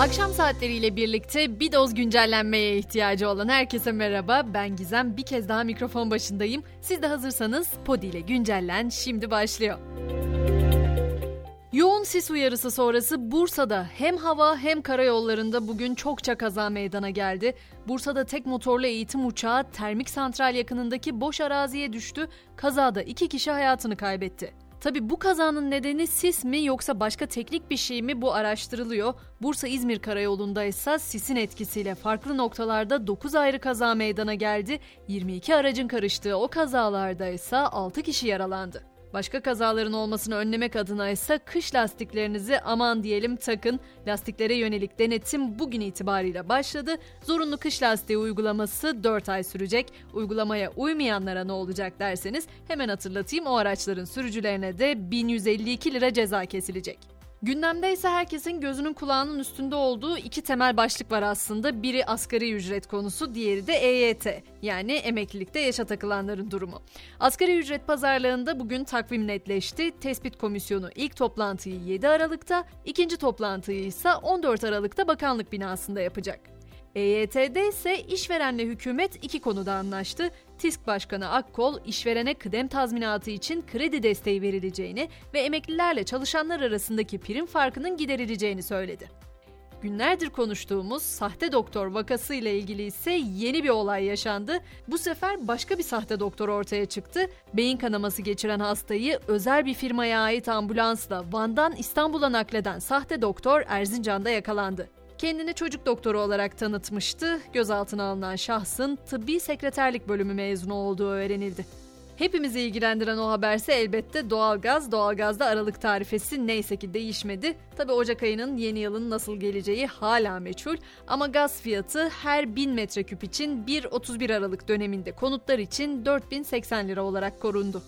Akşam saatleriyle birlikte bir doz güncellenmeye ihtiyacı olan herkese merhaba. Ben Gizem. Bir kez daha mikrofon başındayım. Siz de hazırsanız Podi ile güncellen şimdi başlıyor. Yoğun sis uyarısı sonrası Bursa'da hem hava hem karayollarında bugün çokça kaza meydana geldi. Bursa'da tek motorlu eğitim uçağı termik santral yakınındaki boş araziye düştü. Kazada iki kişi hayatını kaybetti. Tabi bu kazanın nedeni sis mi yoksa başka teknik bir şey mi bu araştırılıyor. Bursa-İzmir karayolunda ise sisin etkisiyle farklı noktalarda 9 ayrı kaza meydana geldi. 22 aracın karıştığı o kazalarda ise 6 kişi yaralandı. Başka kazaların olmasını önlemek adına ise kış lastiklerinizi aman diyelim takın. Lastiklere yönelik denetim bugün itibariyle başladı. Zorunlu kış lastiği uygulaması 4 ay sürecek. Uygulamaya uymayanlara ne olacak derseniz hemen hatırlatayım o araçların sürücülerine de 1152 lira ceza kesilecek. Gündemde ise herkesin gözünün kulağının üstünde olduğu iki temel başlık var aslında. Biri asgari ücret konusu, diğeri de EYT yani emeklilikte yaşa takılanların durumu. Asgari ücret pazarlığında bugün takvim netleşti. Tespit komisyonu ilk toplantıyı 7 Aralık'ta, ikinci toplantıyı ise 14 Aralık'ta bakanlık binasında yapacak. EYT'de ise işverenle hükümet iki konuda anlaştı. TİSK Başkanı Akkol, işverene kıdem tazminatı için kredi desteği verileceğini ve emeklilerle çalışanlar arasındaki prim farkının giderileceğini söyledi. Günlerdir konuştuğumuz sahte doktor vakası ile ilgili ise yeni bir olay yaşandı. Bu sefer başka bir sahte doktor ortaya çıktı. Beyin kanaması geçiren hastayı özel bir firmaya ait ambulansla Van'dan İstanbul'a nakleden sahte doktor Erzincan'da yakalandı. Kendini çocuk doktoru olarak tanıtmıştı. Gözaltına alınan şahsın tıbbi sekreterlik bölümü mezunu olduğu öğrenildi. Hepimizi ilgilendiren o haberse elbette doğalgaz. Doğalgazda aralık tarifesi neyse ki değişmedi. Tabi Ocak ayının yeni yılın nasıl geleceği hala meçhul. Ama gaz fiyatı her 1000 metreküp için 1-31 Aralık döneminde konutlar için 4080 lira olarak korundu.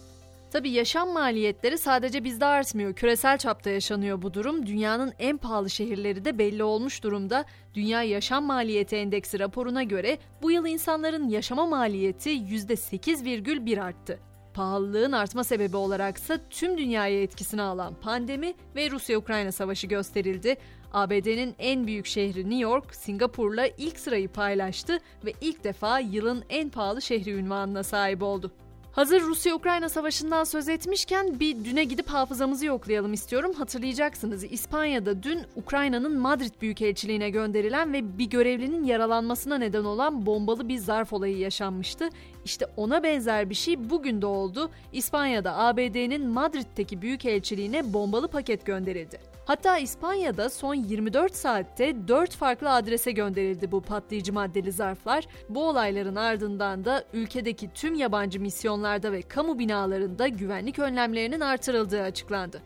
Tabii yaşam maliyetleri sadece bizde artmıyor. Küresel çapta yaşanıyor bu durum. Dünyanın en pahalı şehirleri de belli olmuş durumda. Dünya Yaşam Maliyeti Endeksi raporuna göre bu yıl insanların yaşama maliyeti %8,1 arttı. Pahalılığın artma sebebi olaraksa tüm dünyaya etkisini alan pandemi ve Rusya-Ukrayna savaşı gösterildi. ABD'nin en büyük şehri New York, Singapur'la ilk sırayı paylaştı ve ilk defa yılın en pahalı şehri ünvanına sahip oldu. Hazır Rusya-Ukrayna savaşından söz etmişken bir düne gidip hafızamızı yoklayalım istiyorum. Hatırlayacaksınız İspanya'da dün Ukrayna'nın Madrid Büyükelçiliğine gönderilen ve bir görevlinin yaralanmasına neden olan bombalı bir zarf olayı yaşanmıştı. İşte ona benzer bir şey bugün de oldu. İspanya'da ABD'nin Madrid'deki büyükelçiliğine bombalı paket gönderildi. Hatta İspanya'da son 24 saatte 4 farklı adrese gönderildi bu patlayıcı maddeli zarflar. Bu olayların ardından da ülkedeki tüm yabancı misyonlarda ve kamu binalarında güvenlik önlemlerinin artırıldığı açıklandı.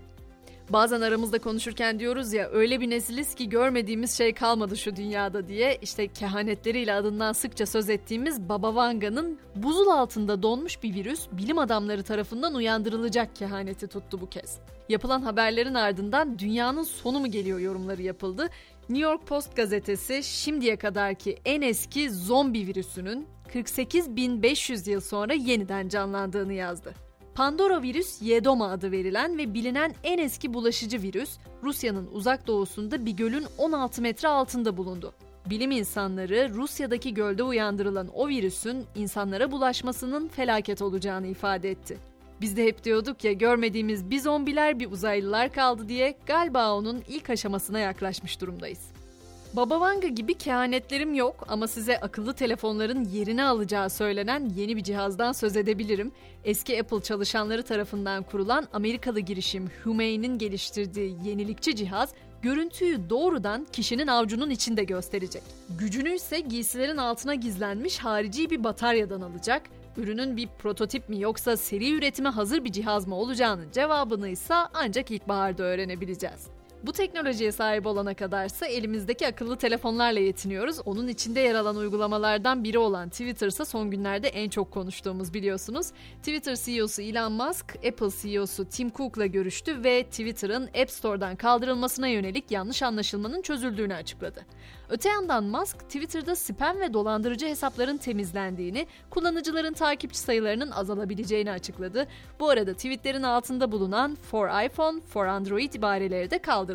Bazen aramızda konuşurken diyoruz ya öyle bir nesiliz ki görmediğimiz şey kalmadı şu dünyada diye. İşte kehanetleriyle adından sıkça söz ettiğimiz Baba Vanga'nın buzul altında donmuş bir virüs bilim adamları tarafından uyandırılacak kehaneti tuttu bu kez. Yapılan haberlerin ardından dünyanın sonu mu geliyor yorumları yapıldı. New York Post gazetesi şimdiye kadarki en eski zombi virüsünün 48.500 yıl sonra yeniden canlandığını yazdı. Pandora virüs Yedoma adı verilen ve bilinen en eski bulaşıcı virüs Rusya'nın uzak doğusunda bir gölün 16 metre altında bulundu. Bilim insanları Rusya'daki gölde uyandırılan o virüsün insanlara bulaşmasının felaket olacağını ifade etti. Biz de hep diyorduk ya görmediğimiz bir zombiler bir uzaylılar kaldı diye galiba onun ilk aşamasına yaklaşmış durumdayız. Baba Vanga gibi kehanetlerim yok ama size akıllı telefonların yerini alacağı söylenen yeni bir cihazdan söz edebilirim. Eski Apple çalışanları tarafından kurulan Amerikalı girişim Humei'nin geliştirdiği yenilikçi cihaz görüntüyü doğrudan kişinin avcunun içinde gösterecek. Gücünü ise giysilerin altına gizlenmiş harici bir bataryadan alacak. Ürünün bir prototip mi yoksa seri üretime hazır bir cihaz mı olacağının cevabını ise ancak ilkbaharda öğrenebileceğiz. Bu teknolojiye sahip olana kadarsa elimizdeki akıllı telefonlarla yetiniyoruz. Onun içinde yer alan uygulamalardan biri olan Twitter ise son günlerde en çok konuştuğumuz biliyorsunuz. Twitter CEO'su Elon Musk, Apple CEO'su Tim Cook'la görüştü ve Twitter'ın App Store'dan kaldırılmasına yönelik yanlış anlaşılmanın çözüldüğünü açıkladı. Öte yandan Musk, Twitter'da spam ve dolandırıcı hesapların temizlendiğini, kullanıcıların takipçi sayılarının azalabileceğini açıkladı. Bu arada tweetlerin altında bulunan for iPhone, for Android ibareleri de kaldırıldı.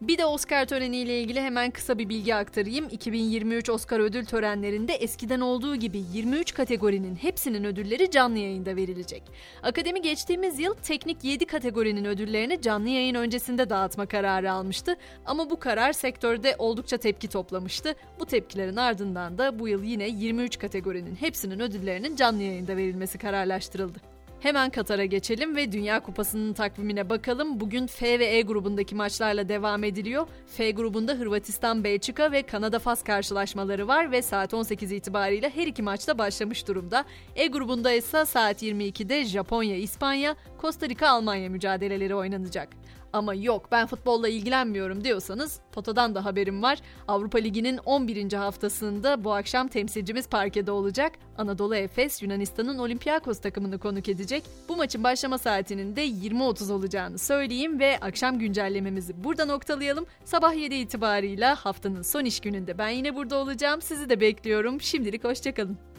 Bir de Oscar töreniyle ilgili hemen kısa bir bilgi aktarayım. 2023 Oscar ödül törenlerinde eskiden olduğu gibi 23 kategorinin hepsinin ödülleri canlı yayında verilecek. Akademi geçtiğimiz yıl teknik 7 kategorinin ödüllerini canlı yayın öncesinde dağıtma kararı almıştı. Ama bu karar sektörde oldukça tepki toplamıştı. Bu tepkilerin ardından da bu yıl yine 23 kategorinin hepsinin ödüllerinin canlı yayında verilmesi kararlaştırıldı. Hemen Katar'a geçelim ve Dünya Kupası'nın takvimine bakalım. Bugün F ve E grubundaki maçlarla devam ediliyor. F grubunda Hırvatistan, Belçika ve Kanada-Fas karşılaşmaları var ve saat 18 itibariyle her iki maçta başlamış durumda. E grubunda ise saat 22'de Japonya, İspanya, Costa Rica, Almanya mücadeleleri oynanacak. Ama yok ben futbolla ilgilenmiyorum diyorsanız potadan da haberim var. Avrupa Ligi'nin 11. haftasında bu akşam temsilcimiz parkede olacak. Anadolu Efes Yunanistan'ın Olympiakos takımını konuk edecek. Bu maçın başlama saatinin de 20.30 olacağını söyleyeyim ve akşam güncellememizi burada noktalayalım. Sabah 7 itibarıyla haftanın son iş gününde ben yine burada olacağım. Sizi de bekliyorum. Şimdilik hoşçakalın.